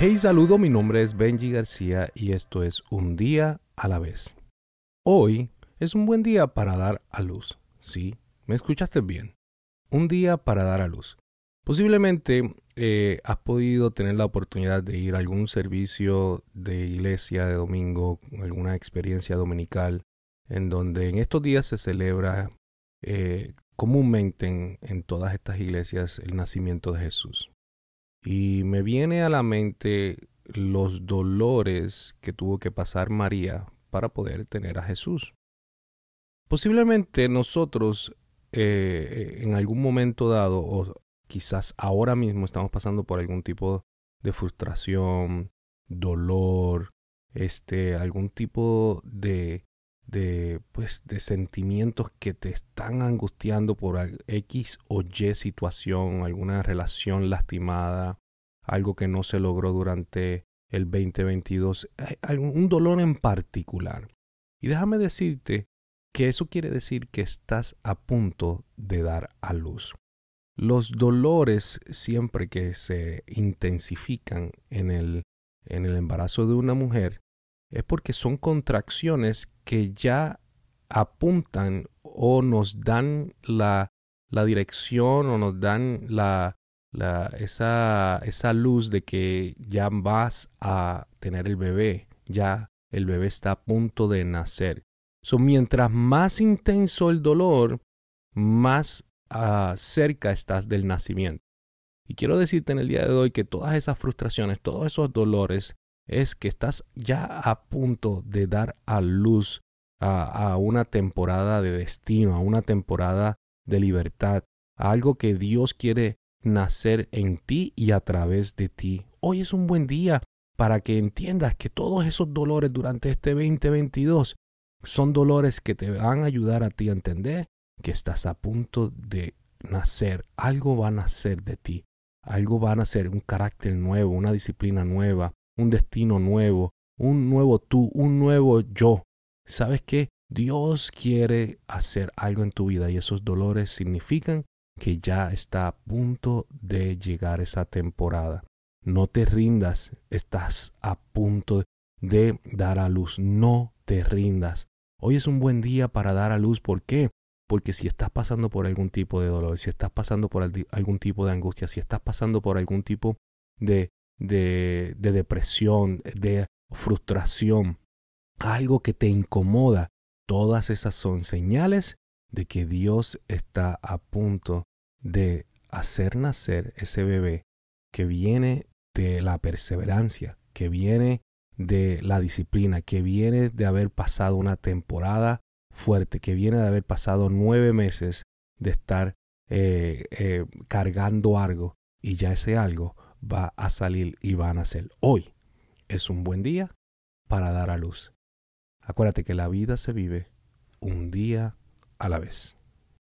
Hey, saludo, mi nombre es Benji García y esto es Un día a la vez. Hoy es un buen día para dar a luz. Sí, me escuchaste bien. Un día para dar a luz. Posiblemente eh, has podido tener la oportunidad de ir a algún servicio de iglesia de domingo, alguna experiencia dominical, en donde en estos días se celebra eh, comúnmente en todas estas iglesias el nacimiento de Jesús. Y me viene a la mente los dolores que tuvo que pasar María para poder tener a Jesús. Posiblemente nosotros eh, en algún momento dado, o quizás ahora mismo estamos pasando por algún tipo de frustración, dolor, este, algún tipo de, de, pues, de sentimientos que te están angustiando por X o Y situación, alguna relación lastimada, algo que no se logró durante el 2022, un dolor en particular. Y déjame decirte que eso quiere decir que estás a punto de dar a luz. Los dolores siempre que se intensifican en el, en el embarazo de una mujer es porque son contracciones que ya apuntan o nos dan la, la dirección o nos dan la, la, esa, esa luz de que ya vas a tener el bebé, ya el bebé está a punto de nacer. So, mientras más intenso el dolor, más uh, cerca estás del nacimiento. Y quiero decirte en el día de hoy que todas esas frustraciones, todos esos dolores, es que estás ya a punto de dar a luz a, una temporada de destino, a una temporada de libertad, a algo que Dios quiere nacer en ti y a través de ti. Hoy es un buen día para que entiendas que todos esos dolores durante este 2022 son dolores que te van a ayudar a ti a entender que estás a punto de nacer. Algo va a nacer de ti. Algo va a nacer, un carácter nuevo, una disciplina nueva, un destino nuevo, un nuevo tú, un nuevo yo. ¿Sabes qué? Dios quiere hacer algo en tu vida y esos dolores significan que ya está a punto de llegar esa temporada. No te rindas, estás a punto de dar a luz. No te rindas. Hoy es un buen día para dar a luz. ¿Por qué? Porque si estás pasando por algún tipo de dolor, si estás pasando por algún tipo de angustia, si estás pasando por algún tipo de, de, de depresión, de frustración, algo que te incomoda, todas esas son señales de que Dios está a punto de hacer nacer ese bebé que viene de la perseverancia, que viene de la disciplina, que viene de haber pasado una temporada fuerte, que viene de haber pasado nueve meses de estar eh, eh, cargando algo y ya ese algo va a salir y va a nacer. Hoy es un buen día para dar a luz. Acuérdate que la vida se vive un día a la vez.